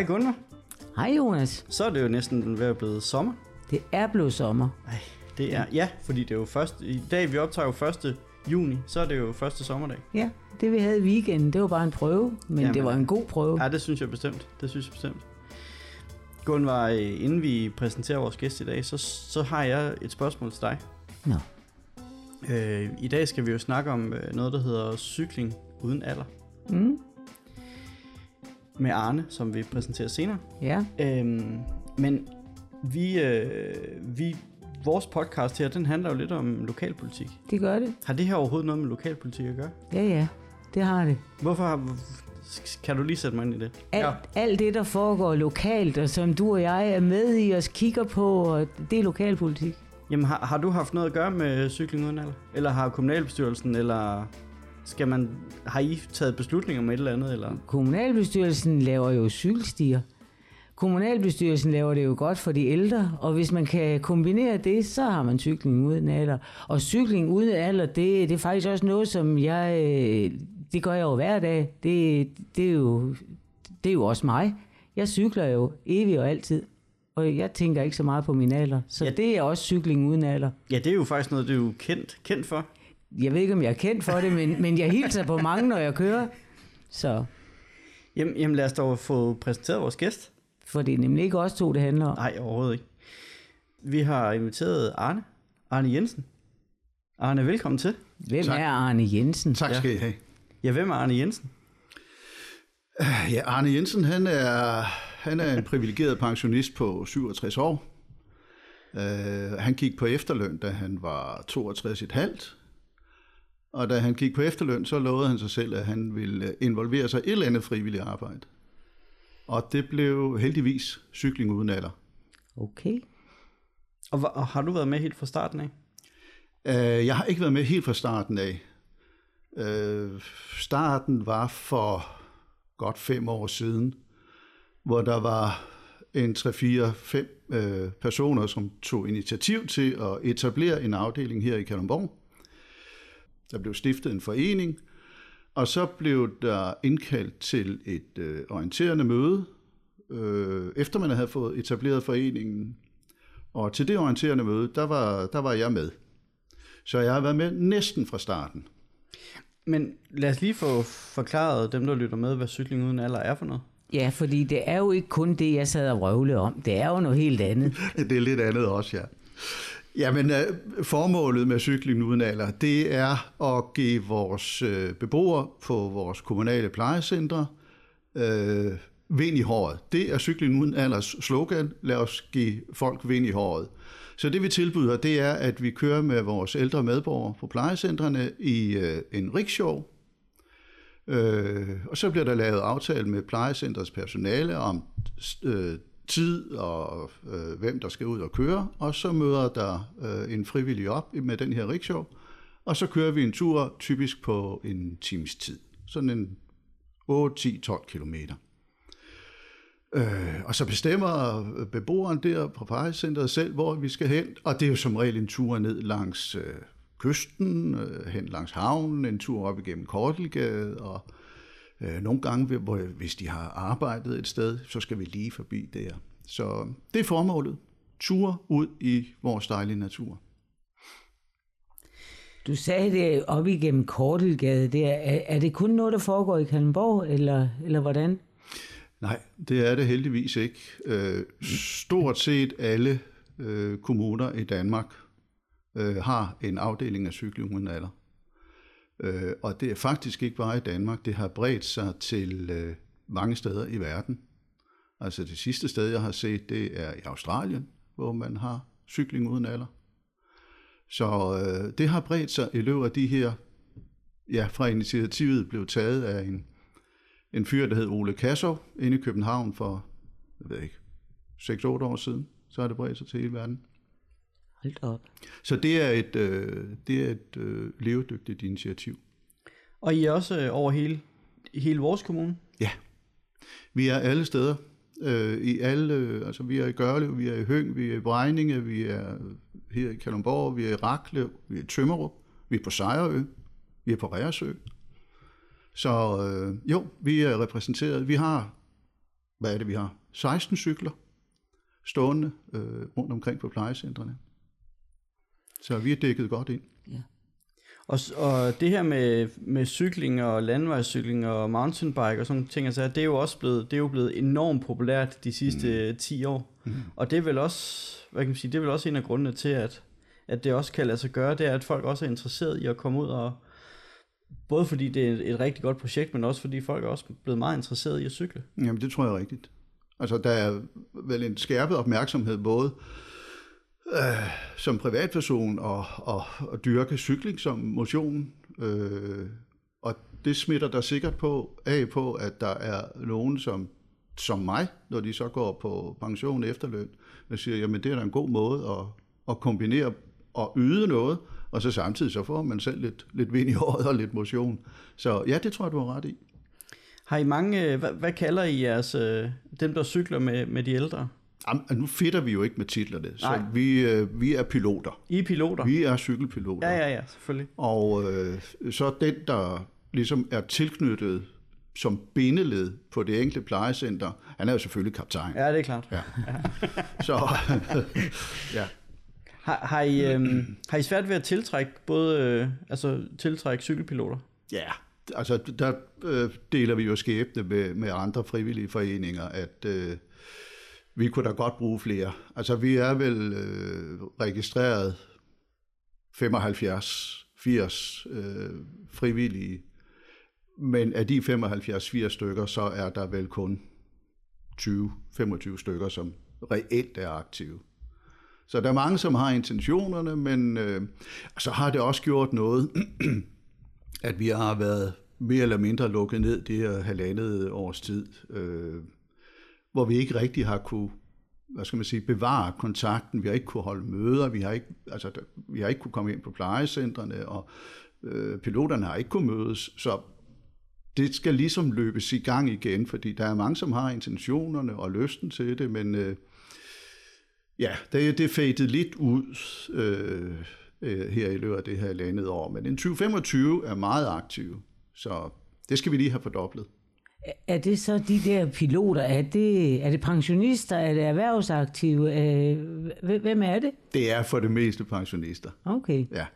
Hej Gunvar. Hej Jonas. Så er det jo næsten ved at blive sommer. Det er blevet sommer. Ej, det er, ja, fordi det er jo først, i dag vi optager jo 1. juni, så er det jo første sommerdag. Ja, det vi havde i weekenden, det var bare en prøve, men Jamen, det var en god prøve. Ja, det synes jeg bestemt. Det synes jeg bestemt. Gunvar, øh, inden vi præsenterer vores gæst i dag, så, så har jeg et spørgsmål til dig. Nå, Øh, I dag skal vi jo snakke om øh, noget, der hedder cykling uden alder. mm, Med Arne, som vi præsenterer senere. ja. Øhm, men vi, øh, vi, vores podcast her, den handler jo lidt om lokalpolitik. det gør det. Har det her overhovedet noget med lokalpolitik at gøre? Ja, ja, det har det. Hvorfor har, kan du lige sætte mig ind i det? Alt, ja. alt det, der foregår lokalt, og som du og jeg er med i og kigger på, og det er lokalpolitik. Jamen har, har du haft noget at gøre med cykling uden alder? Eller har kommunalbestyrelsen, eller skal man, har I taget beslutninger om et eller andet? Eller? Kommunalbestyrelsen laver jo cykelstier. Kommunalbestyrelsen laver det jo godt for de ældre, og hvis man kan kombinere det, så har man cykling uden alder. Og cykling uden alder, det, det er faktisk også noget, som jeg... øh, Det gør jeg jo hver dag. Det, det, er jo, det er jo også mig. Jeg cykler jo evigt og altid, og jeg tænker ikke så meget på min alder. Så Ja. det er også cykling uden alder. Ja, det er jo faktisk noget, du er jo kendt, kendt for. Jeg ved ikke, om jeg er kendt for det, men, men jeg hilser på mange, når jeg kører. Så, Jamen, jamen lad os dog få præsenteret vores gæst. for det er nemlig ikke os to, det handler om. Nej, overhovedet ikke. Vi har inviteret Arne. Arne Jensen. Arne, velkommen til. Hvem Tak. er Arne Jensen? Tak skal I have. Ja, hvem er Arne Jensen? Ja, Arne Jensen, han er, han er en privilegeret pensionist på 67 år. Uh, han gik på efterløn, da han var 62,5. Og da han gik på efterløn, så lovede han sig selv, at han ville involvere sig i et eller andet frivilligt arbejde. Og det blev heldigvis cykling uden alder. Okay. Og, og har du været med helt fra starten af? Uh, jeg har ikke været med helt fra starten af. Uh, starten var for godt fem år siden, hvor der var en 3-4-5 øh, personer, som tog initiativ til at etablere en afdeling her i Kalundborg. Der blev stiftet en forening, og så blev der indkaldt til et øh, orienterende møde, øh, efter man havde fået etableret foreningen. Og til det orienterende møde, der var, der var jeg med. Så jeg har været med næsten fra starten. Men lad os lige få forklaret dem, der lytter med, hvad cykling uden alder er for noget. Ja, fordi det er jo ikke kun det, jeg sad og røvle om. Det er jo noget helt andet. Det er lidt andet også, ja. Jamen, øh, formålet med cykling uden alder, det er at give vores øh, beboere på vores kommunale plejecentre øh, vind i håret. Det er cykling uden alders slogan. Lad os give folk vind i håret. Så det vi tilbyder, det er, at vi kører med vores ældre medborgere på plejecentrene i øh, en rickshaw, Øh, og så bliver der lavet aftale med plejecentrets personale om øh, tid og øh, hvem der skal ud og køre, og så møder der øh, en frivillig op med den her rickshaw, og så kører vi en tur typisk på en times tid. Sådan en 8, 10, 12 kilometer. Øh, og så bestemmer øh, beboeren der på plejecenteret selv, hvor vi skal hen, og det er jo som regel en tur ned langs øh, kysten, øh, hen langs havnen, en tur op igennem Kortelgade, og øh, nogle gange, hvor- hvis de har arbejdet et sted, så skal vi lige forbi der. Så det er formålet. Tur ud i vores dejlige natur. Du sagde det op igennem Kortelgade der. Er, er det kun noget, der foregår i Kalundborg, eller, eller hvordan? Nej, det er det heldigvis ikke. Øh, stort set alle øh, kommuner i Danmark øh, har en afdeling af cykling uden alder. Øh, og det er faktisk ikke bare i Danmark, det har bredt sig til øh, mange steder i verden. Altså det sidste sted, jeg har set, det er i Australien, hvor man har cykling uden alder. Så øh, det har bredt sig i løbet af de her, ja, fra initiativet blev taget af en en fyr, der hed Ole Kassov, inde i København for, jeg ved ikke, 6-8 år siden. Så har det bredt sig til hele verden. Hold op. Så det er et, øh, det er et øh, levedygtigt initiativ. Og I er også øh, over hele, hele vores kommune? Ja, vi er alle steder. Øh, I alle, øh, altså vi er i Gørlev, vi er i Høng, vi er i Brejninge, vi er her i Kalundborg, vi er i Raklev, vi er i Tømmerup, vi er på Sejrø, vi er på Reersø. Så øh, jo, vi er repræsenteret. Vi har, hvad er det vi har? 16 cykler stående øh, rundt omkring på plejecentrene. Så vi er dækket godt ind. Ja. Og, og det her med, med cykling og landevejscykling og mountainbike og sådan ting, altså, det er jo også blevet, det er jo blevet enormt populært de sidste mm. 10 år. Mm. Og det er vel også, hvad kan man sige, det er vel også en af grundene til, at, at det også kan lade sig gøre, det er, at folk også er interesseret i at komme ud og, både fordi det er et, et rigtig godt projekt, men også fordi folk er også blevet meget interesseret i at cykle. Jamen, det tror jeg er rigtigt. Altså, der er vel en skærpet opmærksomhed både øh, øh, som privatperson og, og, og dyrke cykling som motion. Øh, og det smitter der sikkert på af på, at der er nogen, som, som mig, når de så går på pension efterløn, der siger, jamen det er da en god måde at, at kombinere og yde noget, og så samtidig så får man selv lidt, lidt vind i håret og lidt motion. Så ja, det tror jeg, du har ret i. Har I mange, øh, hvad, hvad kalder I jeres, øh, dem der cykler med, med de ældre? Jamen, nu fedter vi jo ikke med titlerne, så Nej. vi, øh, vi er piloter. I er piloter? Vi er cykelpiloter. Ja, ja, ja, selvfølgelig. Og øh, så den, der ligesom er tilknyttet som bindeled på det enkelte plejecenter, han er jo selvfølgelig kaptajn. Ja, det er klart. Ja. Så ja. Har, har, I, øhm, har I svært ved at tiltrække både, øh, altså tiltrække cykelpiloter? ja, altså der øh, deler vi jo skæbne med, med andre frivillige foreninger, at øh, vi kunne da godt bruge flere. Altså vi er vel øh, registreret 75, 80 øh, frivillige, men af de 75-80 stykker, så er der vel kun 20-25 stykker, som reelt er aktive. Så der er mange, som har intentionerne, men øh, så har det også gjort noget, at vi har været mere eller mindre lukket ned det her halvandet års tid, øh, hvor vi ikke rigtig har kunne hvad skal man sige, bevare kontakten. Vi har ikke kunne holde møder, vi har ikke, altså, vi har ikke kunne komme ind på plejecentrene, og øh, piloterne har ikke kunne mødes, så det skal ligesom løbes i gang igen, fordi der er mange, som har intentionerne og lysten til det, men øh, ja, det, det fadet lidt ud øh, øh, her i løbet af det her landet år. Men en 2025 er meget aktiv, så det skal vi lige have fordoblet. Er det så de der piloter? Er det, er det pensionister? Er det erhvervsaktive? Øh, hv- Hvem er det? Det er for det meste pensionister. Okay. Ja.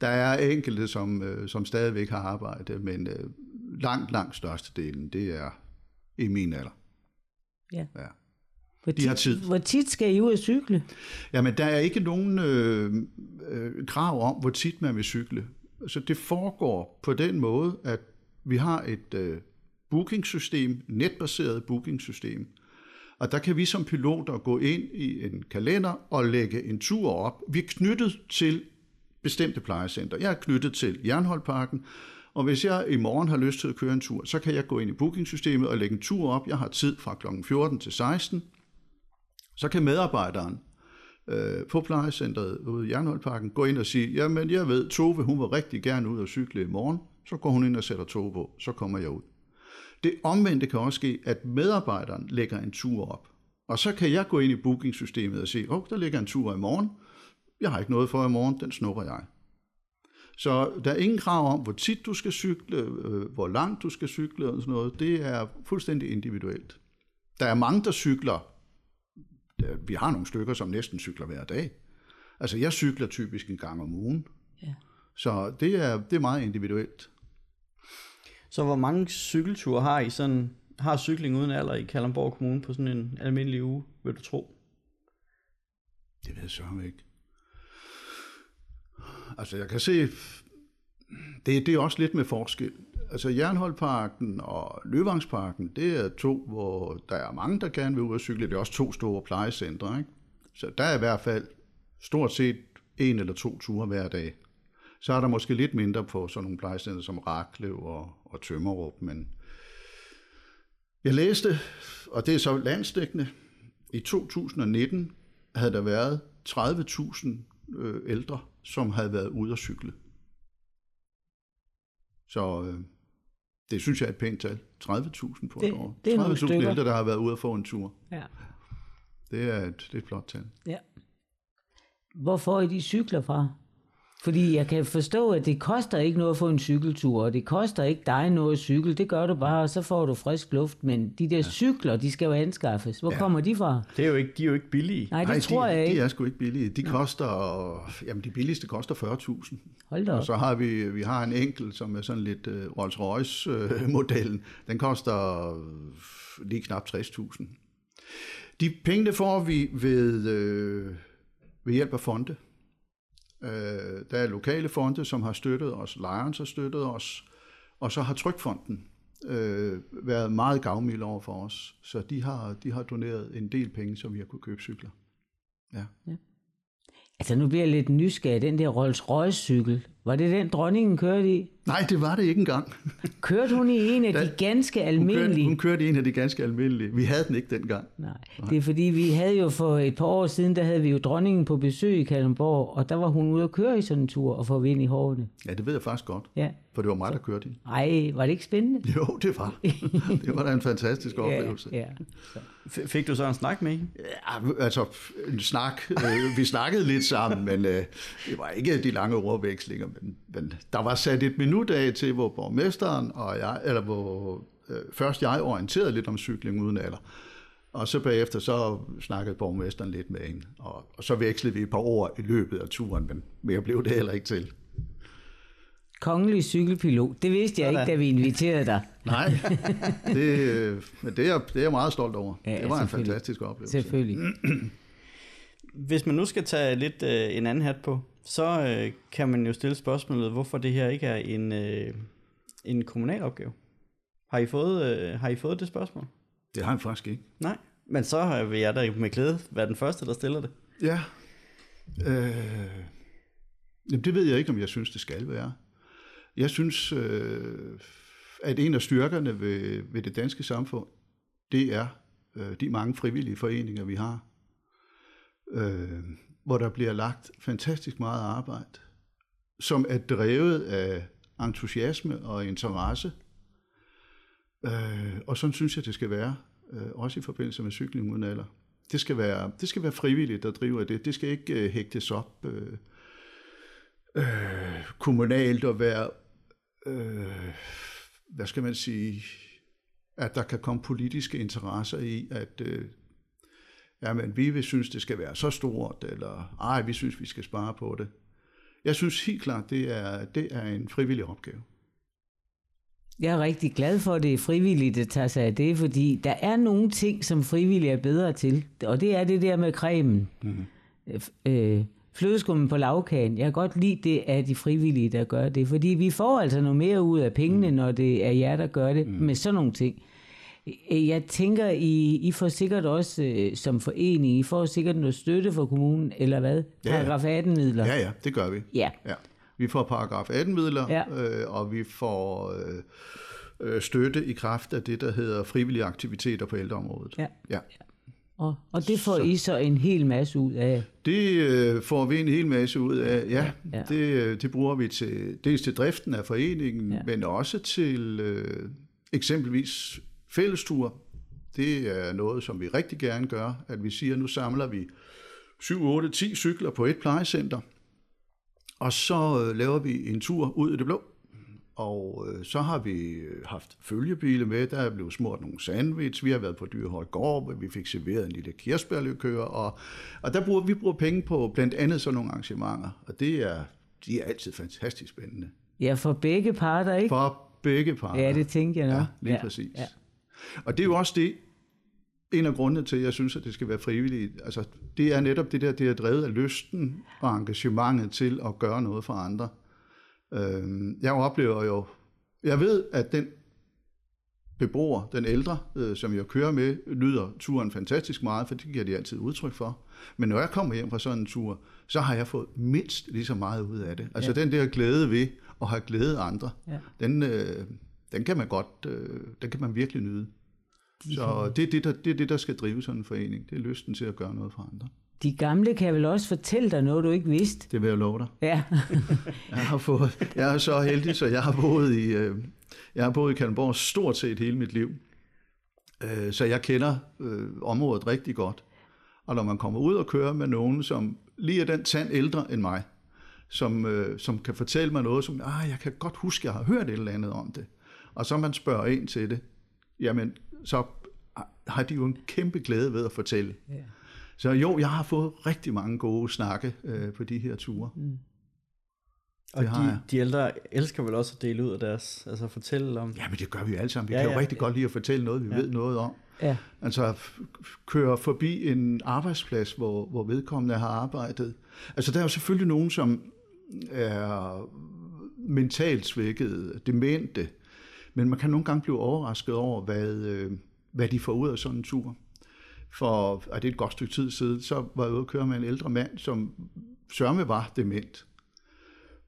Der er enkelte, som, øh, som stadigvæk har arbejde, men øh, langt, langt størstedelen, det er i min alder. Ja. Ja. Hvor De har tid. Hvor tit skal I ud at cykle? Jamen, der er ikke nogen øh, øh, krav om, hvor tit man vil cykle. Så det foregår på den måde, at vi har et øh, bookingsystem, netbaseret bookingsystem, og der kan vi som piloter gå ind i en kalender og lægge en tur op. Vi er knyttet til bestemte plejecenter. Jeg er knyttet til Jernholdparken, og hvis jeg i morgen har lyst til at køre en tur, så kan jeg gå ind i bookingsystemet og lægge en tur op. Jeg har tid fra kl. 14 til 16. Så kan medarbejderen øh, på plejecentret ude i Jernholdparken gå ind og sige, jamen jeg ved, Tove hun vil rigtig gerne ud og cykle i morgen. Så går hun ind og sætter Tove på, så kommer jeg ud. Det omvendte kan også ske, at medarbejderen lægger en tur op. Og så kan jeg gå ind i bookingsystemet og sige, åh, oh, der ligger en tur i morgen. Jeg har ikke noget for i morgen, den snupper jeg. Så der er ingen krav om, hvor tit du skal cykle, øh, hvor langt du skal cykle og sådan noget. Det er fuldstændig individuelt. Der er mange, der cykler. Vi har nogle stykker, som næsten cykler hver dag. Altså, jeg cykler typisk en gang om ugen. Ja. Så det er, det er meget individuelt. Så hvor mange cykelture har I sådan, har cykling uden alder i Kalundborg Kommune på sådan en almindelig uge, vil du tro? Det ved jeg sørme ikke. Altså, jeg kan se, det, det er også lidt med forskel. Altså, Jernholdparken og Løvangsparken, det er to, hvor der er mange, der gerne vil ud og cykle. Det er også to store plejecentre, ikke? Så der er i hvert fald stort set en eller to ture hver dag. Så er der måske lidt mindre på sådan nogle plejecentre som Raklev og, og Tømmerup, men Jeg læste, og det er så landstækkende, i 2019 havde der været 30.000 øh, ældre, som havde været ude at cykle. Så øh, det synes jeg er et pænt tal. 30.000 på Det- et år. det er nogle 30.000 stykker. ældre, der har været ude at få en tur. Ja. Det er et, det er et flot tal. ja. Hvor får I de cykler fra? Fordi jeg kan forstå, at det koster ikke noget at få en cykeltur, og det koster ikke dig noget at cykle. Det gør du bare, og så får du frisk luft. Men de der cykler, de skal jo anskaffes. Hvor ja. kommer de fra? Det er jo ikke, de er jo ikke billige. Nej, det Nej, tror de, jeg ikke. de er sgu ikke billige. De koster, jamen de billigste koster 40.000. Hold da Og op. så har vi, vi har en enkelt, som er sådan lidt uh, Rolls Royce-modellen. Den koster øh, lige knap 60.000. De penge det får vi ved, øh, ved hjælp af fonde. Øh, der er lokale fonde, som har støttet os. Lions har støttet os. Og så har Trykfonden øh, været meget gavmild over for os. Så de har, de har doneret en del penge, så vi har kunne købe cykler. Ja. Altså, nu bliver jeg lidt nysgerrig. Den der Rolls Royce cykel, var det den, dronningen kørte i? Nej, det var det ikke engang. Kørte hun i en af de Da- ganske Hun kørte, almindelige? hun kørte i en af de ganske almindelige. Vi havde den ikke dengang. Nej, det er fordi, vi havde jo for et par år siden, der havde vi jo dronningen på besøg i Kalundborg, og der var hun ude at køre i sådan en tur og få vind i hårene. Ja, det ved jeg faktisk godt. Ja. For det var mig, der kørte i. Ej, var det ikke spændende? Jo, det var. Det var da en fantastisk oplevelse. Ja, ja. F- Fik du så en snak med hende? Ja, altså en snak. Øh, vi snakkede lidt sammen, men øh, det var ikke de lange ordvekslinger. Men, der var sat et minut af til, hvor borgmesteren og jeg, eller hvor øh, først jeg orienterede lidt om cykling uden alder. Og så bagefter så snakkede borgmesteren lidt med hende. Og, og så vekslede vi et par ord i løbet af turen, men mere blev det heller ikke til. Kongelig cykelpilot. Det vidste jeg Sådan. ikke, da vi inviterede dig. Nej, det, men det er, det er jeg meget stolt over. Ja, det var en fantastisk oplevelse. Selvfølgelig. Hvis man nu skal tage lidt øh, en anden hat på, så øh, kan man jo stille spørgsmålet, hvorfor det her ikke er en, øh, en kommunal opgave. Har I, fået, øh, har I fået det spørgsmål? Det har jeg faktisk ikke. Nej. Men så vil jeg da med glæde være den første, der stiller det. Ja. Øh, jamen det ved jeg ikke, om jeg synes, det skal være. Jeg synes, øh, at en af styrkerne ved, ved det danske samfund, det er øh, de mange frivillige foreninger, vi har, øh, hvor der bliver lagt fantastisk meget arbejde, som er drevet af entusiasme og interesse. Øh, og sådan synes jeg, det skal være, øh, også i forbindelse med cykling uden alder. Det skal være, det skal være frivilligt, der driver det. Det skal ikke øh, hægtes op øh, øh, kommunalt og være, øh, hvad skal man sige, at der kan komme politiske interesser i, at øh, jamen, vi vil synes, det skal være så stort, eller ej, vi synes, vi skal spare på det. Jeg synes helt klart, det er, det er en frivillig opgave. Jeg er rigtig glad for, at det er frivilligt at tage sig af det, fordi der er nogle ting, som frivillige er bedre til. Og det er det der med cremen. Mm. Øh, flødeskummen på lavkagen. Jeg kan godt lide det af de frivillige, der gør det. Fordi vi får altså noget mere ud af pengene, mm. når det er jer, der gør det mm. med sådan nogle ting. Jeg tænker, I, I får sikkert også øh, som forening, I får sikkert noget støtte fra kommunen, eller hvad? Paragraf 18 midler. Ja, ja, det gør vi. ja. Ja. Vi får paragraf 18-midler, Ja. øh, og vi får øh, øh, støtte i kraft af det, der hedder frivillige aktiviteter på ældreområdet. Ja. ja. Og, og det får så. I så en hel masse ud af. Det øh, får vi en hel masse ud af. Ja, Ja. Det, øh, det bruger vi til, dels til driften af foreningen, ja. men også til øh, eksempelvis fællesture. Det er noget, som vi rigtig gerne gør, at vi siger, nu samler vi 7, 8, 10 cykler på et plejecenter, og så øh, laver vi en tur ud i det blå. Og øh, så har vi øh, haft følgebiler med, der er blevet smurt nogle sandwich, vi har været på Dyrehøj Gård, hvor vi fik serveret en lille kirsebærlikør, og, og der bruger vi bruger penge på blandt andet sådan nogle arrangementer, og det er, de er altid fantastisk spændende. Ja, for begge parter, ikke? For begge parter. Ja, det tænker jeg nok. Ja, lige Ja, præcis. ja. Og det er jo også det, en af grundene til, at jeg synes, at det skal være frivilligt. Altså, det er netop det der, det er drevet af lysten og engagementet til at gøre noget for andre. Øhm, jeg oplever jo, jeg ved, at den beboer, den ældre, øh, som jeg kører med, nyder turen fantastisk meget, for det giver de altid udtryk for. Men når jeg kommer hjem fra sådan en tur, så har jeg fået mindst lige så meget ud af det. Altså Ja. den der glæde ved at have glæde andre, Ja. den, øh, den kan man godt, øh, den kan man virkelig nyde. Så det er det, der, det er det, der skal drive sådan en forening. Det er lysten til at gøre noget for andre. De gamle kan vel også fortælle dig noget, du ikke vidste. Det vil jeg love dig. Ja. Jeg har fået, jeg er så heldig, så jeg har boet i, øh, jeg har boet i Kalundborg stort set hele mit liv. Øh, Så jeg kender øh, området rigtig godt. Og når man kommer ud og kører med nogen, som lige er den tand ældre end mig, som, øh, som kan fortælle mig noget, som, ah, jeg kan godt huske, jeg har hørt et eller andet om det. Og så man spørger ind til det, jamen, så har de jo en kæmpe glæde ved at fortælle. Ja. Så jo, jeg har fået rigtig mange gode snakke øh, på de her ture. Mm. Og Det de, de ældre elsker vel også at dele ud af deres, altså fortælle om... Ja, men det gør vi jo alle sammen. Vi Ja, ja, kan jo ja. rigtig godt lide at fortælle noget, vi ja. ved noget om. ja. Altså køre forbi en arbejdsplads, hvor, hvor vedkommende har arbejdet. Altså der er jo selvfølgelig nogen, som er mentalt svækkede, demente, men man kan nogle gange blive overrasket over, hvad, øh, hvad de får ud af sådan en tur. For er det et godt stykke tid siden, så var jeg ude at køre med en ældre mand, som sørme var dement.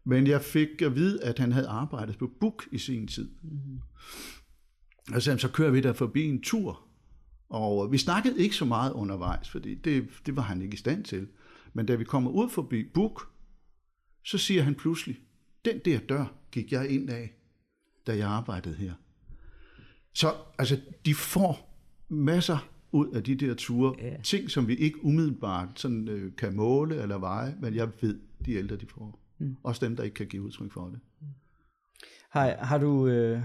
Men jeg fik at vide, at han havde arbejdet på Buk i sin tid. Og så, så kører vi der forbi en tur, og vi snakkede ikke så meget undervejs, fordi det, det var han ikke i stand til. Men da vi kommer ud forbi Buk, så siger han pludselig, den der dør gik jeg ind af, da jeg arbejdede her. Så altså, de får masser ud af de der ture. Ja. Ting, som vi ikke umiddelbart sådan, øh, kan måle eller veje, men jeg ved, de ældre de får. Mm. Også dem, der ikke kan give udtryk for det. Har, har, du, øh,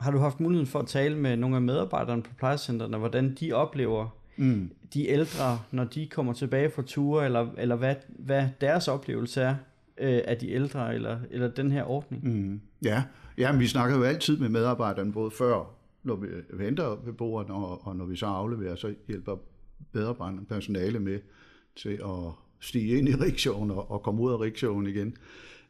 har du haft muligheden for at tale med nogle af medarbejderne på plejecentrene, hvordan de oplever mm. de ældre, når de kommer tilbage fra ture, eller, eller hvad, hvad deres oplevelse er øh, af de ældre, eller, eller den her ordning? Mm. Ja, ja men vi snakker jo altid med medarbejderne, både før, når vi øh, venter ved bordet, og, og når vi så afleverer, så hjælper medarbejderne personale med til at stige ind i rikshaven og, og komme ud af rikshaven igen.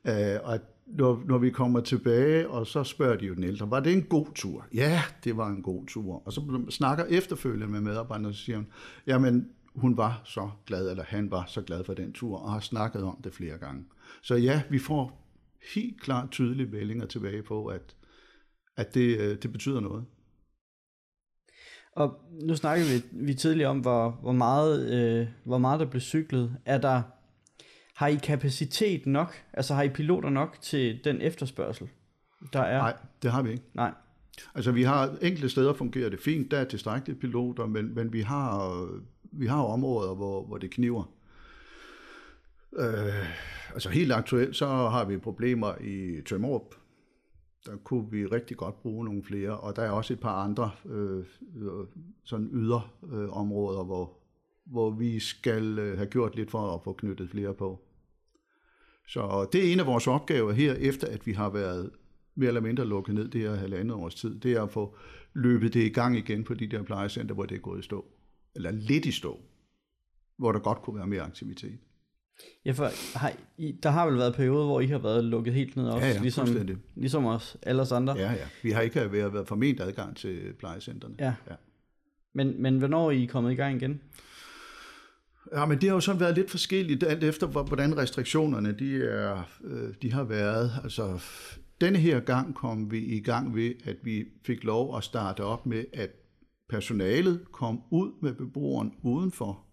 Øh, og når, når vi kommer tilbage, og så spørger de jo den ældre, var det en god tur? Ja, det var en god tur. Og så snakker efterfølgende med medarbejderne, og så siger hun, jamen, hun var så glad, eller han var så glad for den tur, og har snakket om det flere gange. Så ja, vi får helt klart tydelige meldinger tilbage på, at, at det, øh, det betyder noget. Og nu snakkede vi, vi tidligere om, hvor, hvor, meget, øh, hvor meget der blev cyklet. Er der, har I kapacitet nok? Altså har I piloter nok til den efterspørgsel, der er? Nej, det har vi ikke. Nej. Altså vi har enkelte steder fungerer det fint, der er tilstrækkeligt piloter, men, men vi har vi har områder, hvor, hvor det kniver. Øh, altså helt aktuelt, så har vi problemer i Tømmerup. Der kunne vi rigtig godt bruge nogle flere, og der er også et par andre øh, øh sådan yder øh, områder, hvor, hvor vi skal øh, have gjort lidt for at få knyttet flere på. Så det er en af vores opgaver her, efter at vi har været mere eller mindre lukket ned det her halvandet års tid, det er at få løbet det i gang igen på de der plejecenter, hvor det er gået i stå. Eller lidt i stå, hvor der godt kunne være mere aktivitet. Ja, for har I, der har vel været perioder, hvor I har været lukket helt ned også, Ja, ja, ligesom, fuldstændig. ligesom os, alle os andre. Ja, ja. Vi har ikke været, været forment adgang til plejecentrene. Ja. ja. Men, men hvornår er I kommet i gang igen? Ja, men det har jo sådan været lidt forskelligt, alt efter hvor- hvordan restriktionerne de, er, øh, de har været. Altså, denne her gang kom vi i gang ved, at vi fik lov at starte op med, at personalet kom ud med beboeren udenfor,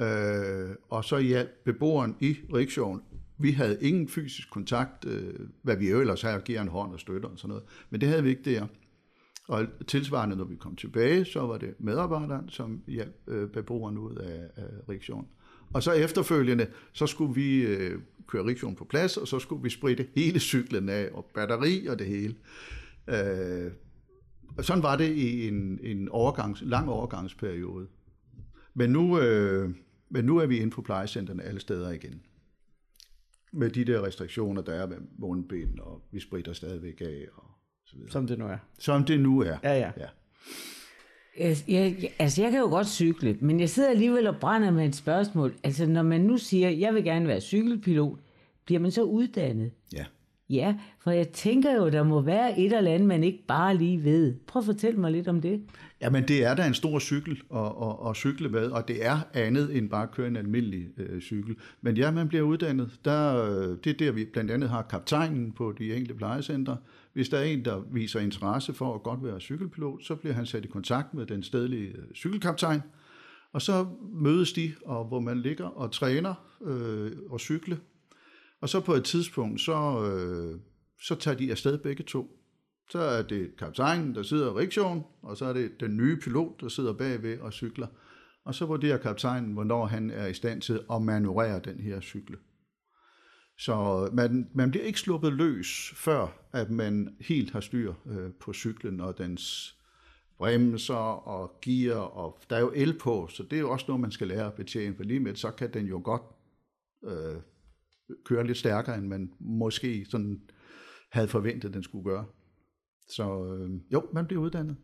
øh, og så hjalp beboeren i rikshaven. Vi havde ingen fysisk kontakt, øh, hvad vi jo ellers har, giver en hånd og støtter og sådan noget, men det havde vi ikke der. Og tilsvarende, når vi kom tilbage, så var det medarbejderen, som hjalp øh, beboeren ud af, af rikshaven. Og så efterfølgende, så skulle vi øh, køre rikshaven på plads, og så skulle vi spritte hele cyklen af, og batteri og det hele. Øh, og sådan var det i en, en overgangs, lang overgangsperiode. Men nu, øh, men nu er vi inde på plejecentrene alle steder igen. Med de der restriktioner, der er med mundbind, og vi spritter stadigvæk af, og så videre. Som det nu er. Som det nu er. Ja, ja. ja. Jeg, jeg, altså, jeg kan jo godt cykle, men jeg sidder alligevel og brænder med et spørgsmål. Altså, når man nu siger, jeg vil gerne være cykelpilot, bliver man så uddannet? ja. Ja, for jeg tænker jo, der må være et eller andet, man ikke bare lige ved. Prøv at fortælle mig lidt om det. Jamen, det er da en stor cykel at, at, at cykle med, og det er andet end bare at køre en almindelig øh, cykel. Men ja, man bliver uddannet. Der, øh, det er der, vi blandt andet har kaptajnen på de enkelte plejecenter, Hvis der er en, der viser interesse for at godt være cykelpilot, så bliver han sat i kontakt med den stedlige øh, cykelkaptajn, og så mødes de, og hvor man ligger og træner øh, og cykle. Og så på et tidspunkt, så, øh, så tager de afsted begge to. Så er det kaptajnen, der sidder i riksjonen, og så er det den nye pilot, der sidder bagved og cykler. Og så vurderer kaptajnen, hvornår han er i stand til at manøvrere den her cykle. Så man, man bliver ikke sluppet løs, før at man helt har styr øh, på cyklen og dens bremser og gear, og der er jo el på, så det er jo også noget, man skal lære at betjene, for lige med så kan den jo godt øh, køre lidt stærkere, end man måske sådan havde forventet, den skulle gøre. Så øh, jo, man bliver uddannet.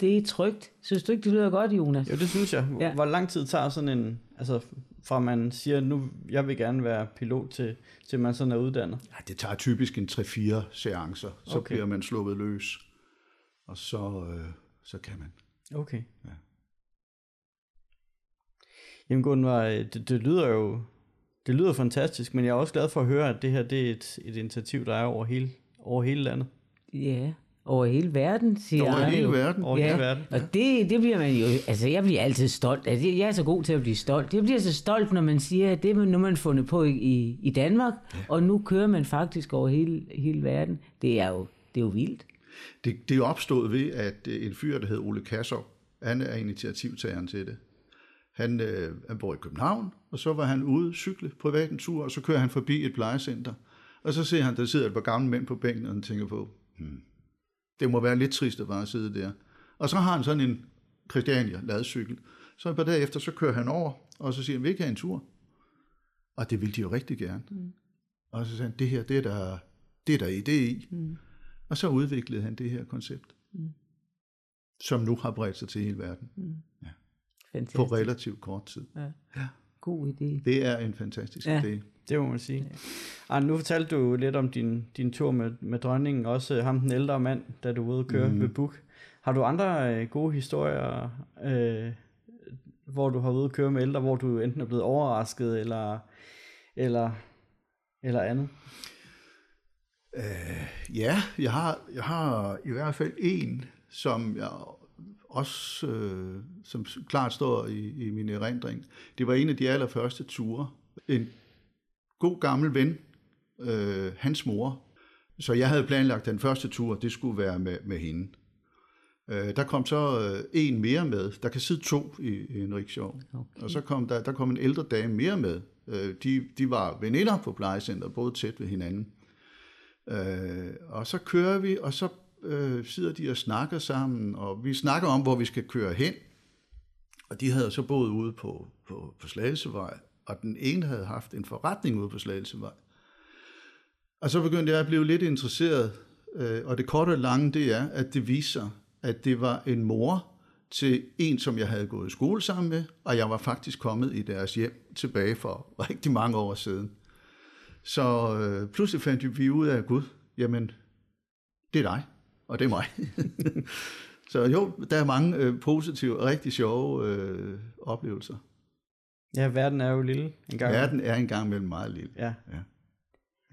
Det er trygt. Synes du ikke, det lyder godt, Jonas? Jo, det synes jeg. Ja. Hvor lang tid tager sådan en, altså fra man siger, nu jeg vil gerne være pilot, til, til man sådan er uddannet? Ja, det tager typisk en 3-4 seancer, så Okay. bliver man sluppet løs, og så, øh, så kan man. Okay. Ja. Jamen Gunvar, øh, det, det lyder jo det lyder fantastisk, men jeg er også glad for at høre, at det her det er et, et initiativ, der er over hele, over hele landet. Ja, over hele verden, siger Over jeg hele jo. verden. Over hele verden. Og det, det bliver man jo, altså jeg bliver altid stolt. Altså, jeg er så god til at blive stolt. Jeg bliver så stolt, når man siger, at det er nu man fundet på i, i, Danmark, ja. og nu kører man faktisk over hele, hele verden. Det er jo, det er jo vildt. Det, det er jo opstået ved, at øh, en fyr, der hedder Ole Kassov, han er initiativtageren til det. Han, øh, han bor i København, og så var han ude cykle på en tur, og så kører han forbi et plejecenter. Og så ser han, der sidder et par gamle mænd på bænken, og han tænker på, hmm, det må være lidt trist at bare sidde der. Og så har han sådan en Christiania ladcykel. Så et par dage efter, så kører han over, og så siger han, vil I ikke have en tur? Og det vil de jo rigtig gerne. Mm. Og så siger han, det her, det er der, det er der idé i. Mm. Og så udviklede han det her koncept, mm. som nu har bredt sig til hele verden Fantastisk. på relativt kort tid. God idé. Det er en fantastisk Ja. idé. Det må man sige. Ja. nu fortalte du lidt om din, din tur med, med dronningen, også øh, ham den ældre mand, da du var ude at køre mm. ved Buk. Har du andre øh, gode historier, øh, hvor du har været ude at køre med ældre, hvor du enten er blevet overrasket, eller, eller, eller andet? Ja, jeg har, jeg har i hvert fald en, som jeg også øh, som klart står i, i min erindring. Det var en af de allerførste ture. En god gammel ven, øh, hans mor. Så jeg havde planlagt den første tur, det skulle være med, med hende. Øh, der kom så øh, en mere med. Der kan sidde to i, i en rickshaw. Okay. Og så kom der, der kom en ældre dame mere med. Øh, de, de var veninder på plejecenteret, både tæt ved hinanden. Øh, og så kører vi, og så øh, sidder de og snakker sammen, og vi snakker om, hvor vi skal køre hen. Og de havde så boet ude på, på, på Slagelsevej, og den ene havde haft en forretning ude på Slagelsevej. Og så begyndte jeg at blive lidt interesseret, øh, og det korte og lange, det er, at det viser, at det var en mor til en, som jeg havde gået i skole sammen med, og jeg var faktisk kommet i deres hjem tilbage for rigtig mange år siden. Så øh, pludselig fandt vi ud af, Gud, jamen, det er dig, og det er mig. så jo, der er mange øh, positive og rigtig sjove øh, oplevelser. Ja, verden er jo lille en gang. Verden er engang mellem meget lille. Ja. Ja.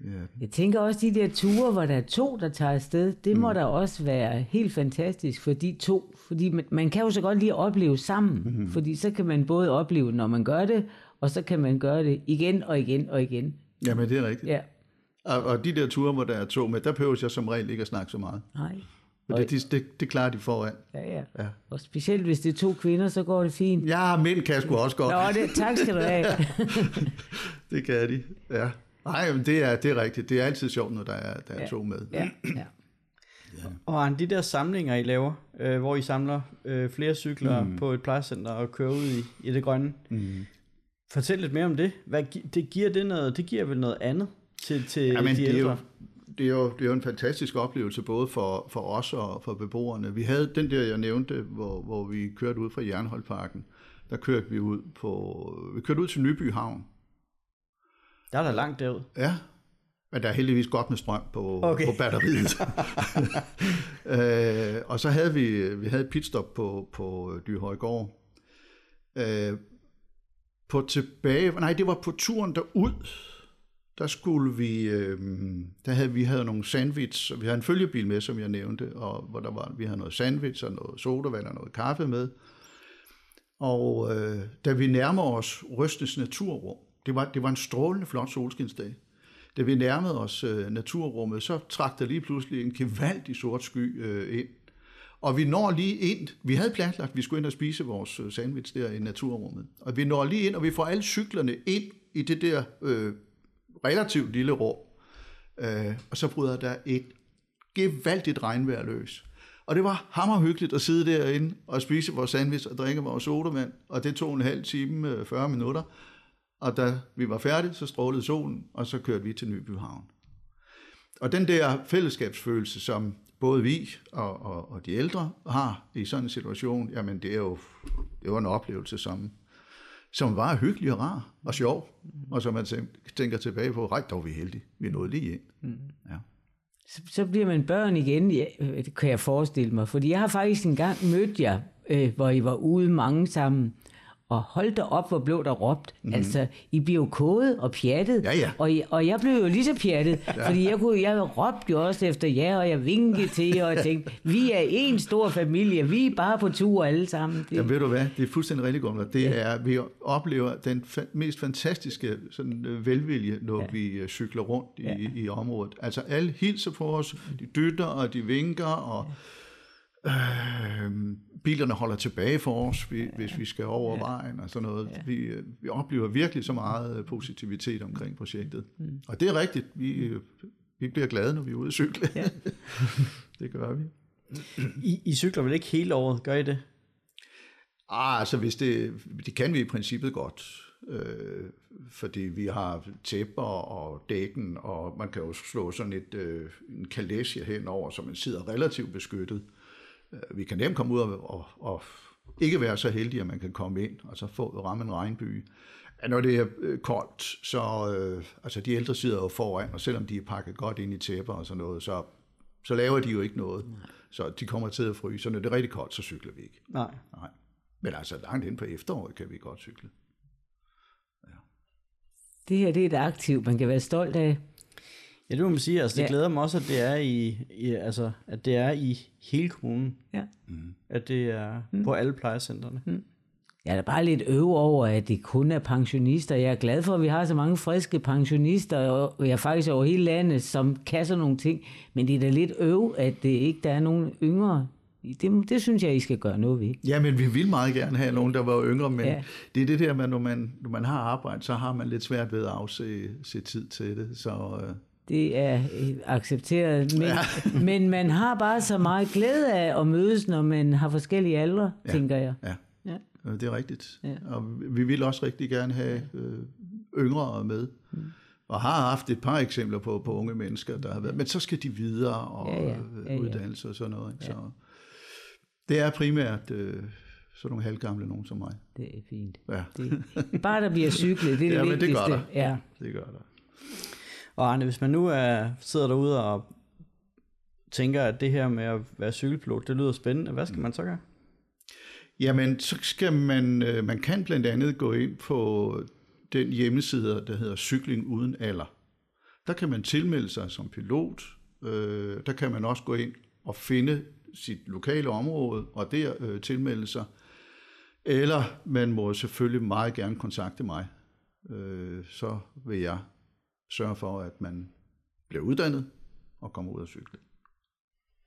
Ja. Jeg tænker også, de der ture, hvor der er to, der tager afsted, det må da også være helt fantastisk for de to. Fordi man, man kan jo så godt lige opleve sammen. Mm-hmm. Fordi så kan man både opleve, når man gør det, og så kan man gøre det igen og igen og igen. Jamen, det er rigtigt. Ja, Og, og de der ture, hvor der er tog med, der behøver jeg som regel ikke at snakke så meget. nej. For det, det, det, det klarer de foran. Ja, ja, Ja. Og specielt hvis det er to kvinder, så går det fint. Ja, mænd kan sgu også godt. Nå, det, tak skal du have. Det kan de, ja. Nej, men det er, det er rigtigt. Det er altid sjovt, når der er, der er Ja. to med. Ja, ja. Og Arne, de der samlinger, I laver, øh, hvor I samler øh, flere cykler mm. på et plejecenter og kører ud i, i det grønne. Mm. Fortæl lidt mere om det. Hvad, det, giver det, noget, det giver vel noget andet til, til Ja, men de det er, ældre? jo, det, er jo, det er jo en fantastisk oplevelse, både for, for os og for beboerne. Vi havde den der, jeg nævnte, hvor, hvor vi kørte ud fra Jernholdparken. Der kørte vi ud på, vi kørte ud til Nyby Havn. Der er der langt derud. Ja, men der er heldigvis godt med strøm på, Okay. på batteriet. øh, og så havde vi, vi havde pitstop på, på Dyrhøjgård. Øh, på tilbage, nej, det var på turen derud, der skulle vi, øh, der havde vi havde nogle sandwich, og vi havde en følgebil med, som jeg nævnte, og hvor der var, vi havde noget sandwich og noget sodavand og noget kaffe med. Og øh, da vi nærmer os Røstens naturrum, det var, det var en strålende flot solskinsdag. Da vi nærmede os øh, naturrummet, så trak der lige pludselig en gevaldig sort sky øh, ind. Og vi når lige ind, vi havde planlagt, at vi skulle ind og spise vores øh, sandwich der i naturrummet. Og vi når lige ind, og vi får alle cyklerne ind i det der øh, relativt lille rum. Øh, og så bryder der et gevaldigt regnvejr løs. Og det var hammerhyggeligt at sidde derinde og spise vores sandwich og drikke vores sodavand, og det tog en halv time, øh, 40 minutter. Og da vi var færdige, så strålede solen, og så kørte vi til Nybyhavn. Og den der fællesskabsfølelse, som både vi og, og, og de ældre har i sådan en situation, jamen det er jo, det var en oplevelse, som, som var hyggelig og rar og sjov, og som man tænker tilbage på, ret dog vi er heldige, vi nåede lige ind. Mm. Ja. Så, så bliver man børn igen, ja, det kan jeg forestille mig, fordi jeg har faktisk engang mødt jer, øh, hvor I var ude mange sammen, og hold da op, hvor blev der råbt. Mm. Altså, I blev kodet og pjattet. Ja, ja. Og, og jeg blev jo lige så pjattet, ja. fordi jeg, kunne, jeg råbte jo også efter jer, og jeg vinkede til jer, og jeg tænkte, vi er en stor familie, vi er bare på tur alle sammen. Det... Ja, ved du hvad, det er fuldstændig rigtig godt. Det ja. er, vi oplever den fa- mest fantastiske sådan, øh, velvilje, når ja. vi øh, cykler rundt i, ja. i området. Altså, alle hilser på os, de dytter, og de vinker, og... Ja Øh, bilerne holder tilbage for os, vi, ja. hvis vi skal over ja. vejen og sådan noget. Ja. Vi, vi oplever virkelig så meget øh, positivitet omkring projektet. Mm. Og det er rigtigt. Vi, øh, vi bliver glade, når vi er ude at cykle. Ja. det gør vi. I, I cykler vel ikke hele året, gør I det? Ah, altså hvis det, det kan vi i princippet godt. Øh, fordi vi har tæpper og dækken, og man kan jo slå sådan et, øh, en kalesje henover, så man sidder relativt beskyttet. Øh, vi kan nemt komme ud og, og, og ikke være så heldige, at man kan komme ind og så få ramme en regnby. Når det er øh, koldt, så øh, altså de ældre sidder jo foran, og selvom de er pakket godt ind i tæpper og sådan noget, så, så laver de jo ikke noget. Nej. Så de kommer til at fryse, så når det er rigtig koldt, så cykler vi ikke. Nej. Nej. Men altså langt ind på efteråret kan vi godt cykle. Ja. Det her det er et aktiv, man kan være stolt af. Ja, det må man sige. Altså, det ja. glæder mig også, at det er i, i, altså, at det er i hele kommunen. Ja. Mm. At det er mm. på alle plejecentrene. Mm. Jeg er da bare lidt øv over, at det kun er pensionister. Jeg er glad for, at vi har så mange friske pensionister, og jeg faktisk over hele landet, som kan sådan nogle ting. Men det er da lidt øv, at det ikke der er nogen yngre. Det, det synes jeg, I skal gøre noget ved. Ja, men vi vil meget gerne have nogen, der var yngre, men ja. det er det der med, når man, når man har arbejde, så har man lidt svært ved at afse se tid til det. Så, øh det er øh, accepteret, men, ja. men man har bare så meget glæde af at mødes, når man har forskellige aldre, ja. tænker jeg. Ja. ja, det er rigtigt. Ja. Og vi vil også rigtig gerne have øh, yngre med. Mm. Og har haft et par eksempler på, på unge mennesker, der har været, men så skal de videre og ja, ja. Ja, ja. uddannelse og sådan noget. Ja. Så det er primært øh, sådan nogle halvgamle nogen som mig. Det er fint. Ja. Det, bare der bliver cyklet, det er det ja, vigtigste. Men det gør der. Ja. Det gør der. Og Arne, hvis man nu er, sidder derude og tænker, at det her med at være cykelpilot, det lyder spændende, hvad skal man så gøre? Jamen, så skal man, øh, man kan blandt andet gå ind på den hjemmeside, der hedder Cykling Uden Alder. Der kan man tilmelde sig som pilot. Øh, der kan man også gå ind og finde sit lokale område, og der øh, tilmelde sig. Eller man må selvfølgelig meget gerne kontakte mig. så vil jeg sørge for, at man bliver uddannet og kommer ud og cykle.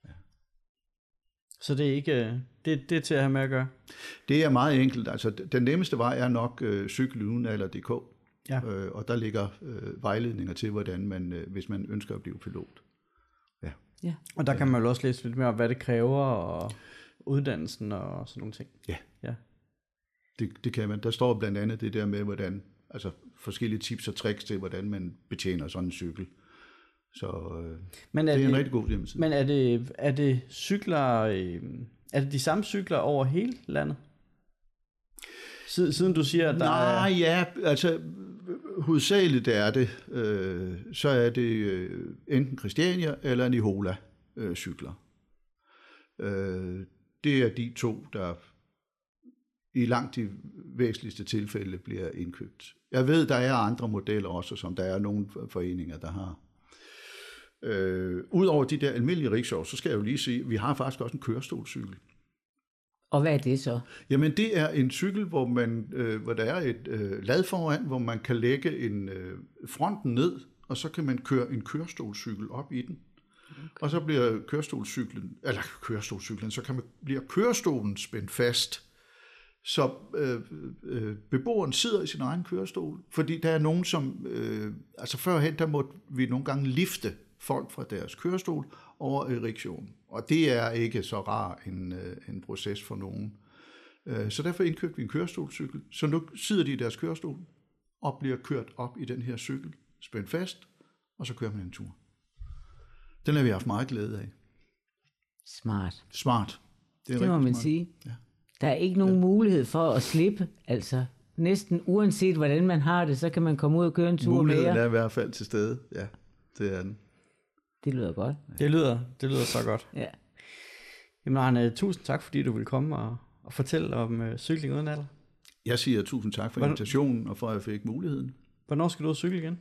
Ja. Så det er ikke øh, det, det er til at have med at gøre? Det er meget enkelt. Altså, den nemmeste vej er nok øh, cykeluden.dk, ja. øh, og der ligger øh, vejledninger til, hvordan man, øh, hvis man ønsker at blive pilot. Ja. ja. Og der kan man jo også læse lidt mere om, hvad det kræver, og uddannelsen og sådan nogle ting. Ja. ja. Det, det kan man. Der står blandt andet det der med, hvordan altså forskellige tips og tricks til, hvordan man betjener sådan en cykel. Så øh, men er det er det, en rigtig god hjemmeside. Men er det, er det cykler, øh, er det de samme cykler over hele landet? Siden du siger, at der Nej, er... ja, altså hovedsageligt er det, øh, så er det øh, enten Christiania eller Nihola øh, cykler. Øh, det er de to, der i langt de væsentligste tilfælde bliver indkøbt. Jeg ved, der er andre modeller også, som der er nogle foreninger, der har. Øh, Udover de der almindelige rickshaw, så skal jeg jo lige sige, at vi har faktisk også en kørestolcykel. Og hvad er det så? Jamen det er en cykel, hvor, man, øh, hvor der er et øh, lad foran, hvor man kan lægge en øh, fronten ned, og så kan man køre en kørestolcykel op i den. Okay. Og så bliver kørestolcyklen, eller kørestolcyklen, så kan man, bliver kørestolen spændt fast, så øh, øh, beboeren sidder i sin egen kørestol, fordi der er nogen, som, øh, altså førhen, der måtte vi nogle gange lifte folk fra deres kørestol over riksjonen. Og det er ikke så rar en, øh, en proces for nogen. Øh, så derfor indkøbte vi en kørestolcykel. Så nu sidder de i deres kørestol og bliver kørt op i den her cykel, spændt fast, og så kører man en tur. Den har vi haft meget glæde af. Smart. Smart. Det, det må man smart. sige. Ja. Der er ikke nogen mulighed for at slippe, altså næsten uanset hvordan man har det, så kan man komme ud og køre en tur Muligheden mere. er i hvert fald til stede. Ja, det er den. Det lyder godt. Det lyder, det lyder så godt. Ja. Jamen Arne, tusind tak, fordi du vil komme og, og fortælle om øh, cykling uden alder. Jeg siger tusind tak for Hvordan- invitationen, og for at jeg fik muligheden. Hvornår skal du ud og cykle igen?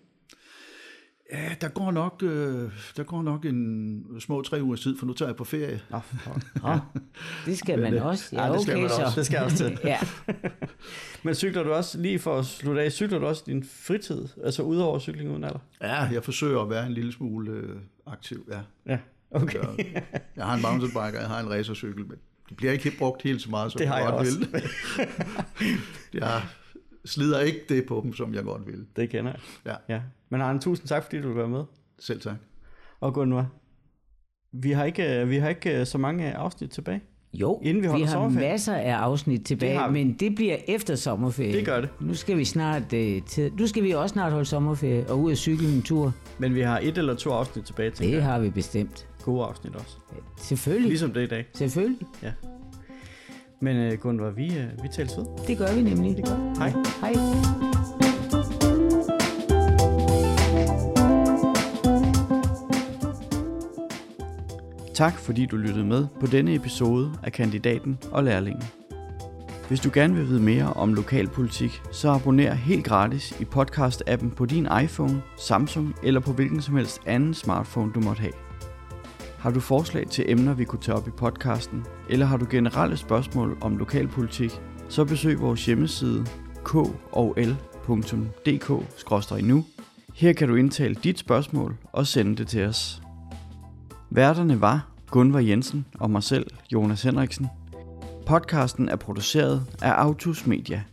Ja, der går nok, øh, der går nok en små tre ugers tid, for nu tager jeg på ferie. Nå, Nå, det skal man også. Ja, Ja, det skal okay man så. også. Det skal jeg også til. ja. Men cykler du også, lige for at slutte af, cykler du også din fritid, altså udover cykling uden alder? Ja, jeg forsøger at være en lille smule øh, aktiv, ja. Ja, okay. Så, jeg har en mountainbike, og jeg har en racercykel, men det bliver ikke helt brugt helt så meget, som Det har jeg godt også. vil. jeg slider ikke det på dem, som jeg godt vil. Det kender jeg. Ja, Ja. Men Arne, tusind tak, fordi du vil være med. selv tak. Og Gunvar, vi har ikke, øh, vi har ikke øh, så mange afsnit tilbage. Jo, Inden vi vi, holder har sommerferie. masser af afsnit tilbage, vi. men det bliver efter sommerferie. Det gør det. Nu skal vi snart uh, til, nu skal vi også snart holde sommerferie og ud og cykle en tur. Men vi har et eller to afsnit tilbage, tænker Det jeg. har vi bestemt. Gode afsnit også. Selvfølgelig. Ligesom det i dag. Selvfølgelig. Ja. Men uh, Gunvar, vi, uh, vi tales ved. Det gør vi nemlig. Det gør. Hej. Hej. Tak fordi du lyttede med på denne episode af Kandidaten og Lærlingen. Hvis du gerne vil vide mere om lokalpolitik, så abonner helt gratis i podcast-appen på din iPhone, Samsung eller på hvilken som helst anden smartphone du måtte have. Har du forslag til emner, vi kunne tage op i podcasten, eller har du generelle spørgsmål om lokalpolitik, så besøg vores hjemmeside kol.dk-nu. Her kan du indtale dit spørgsmål og sende det til os. Værterne var Gunvar Jensen og mig selv, Jonas Henriksen. Podcasten er produceret af Autus Media.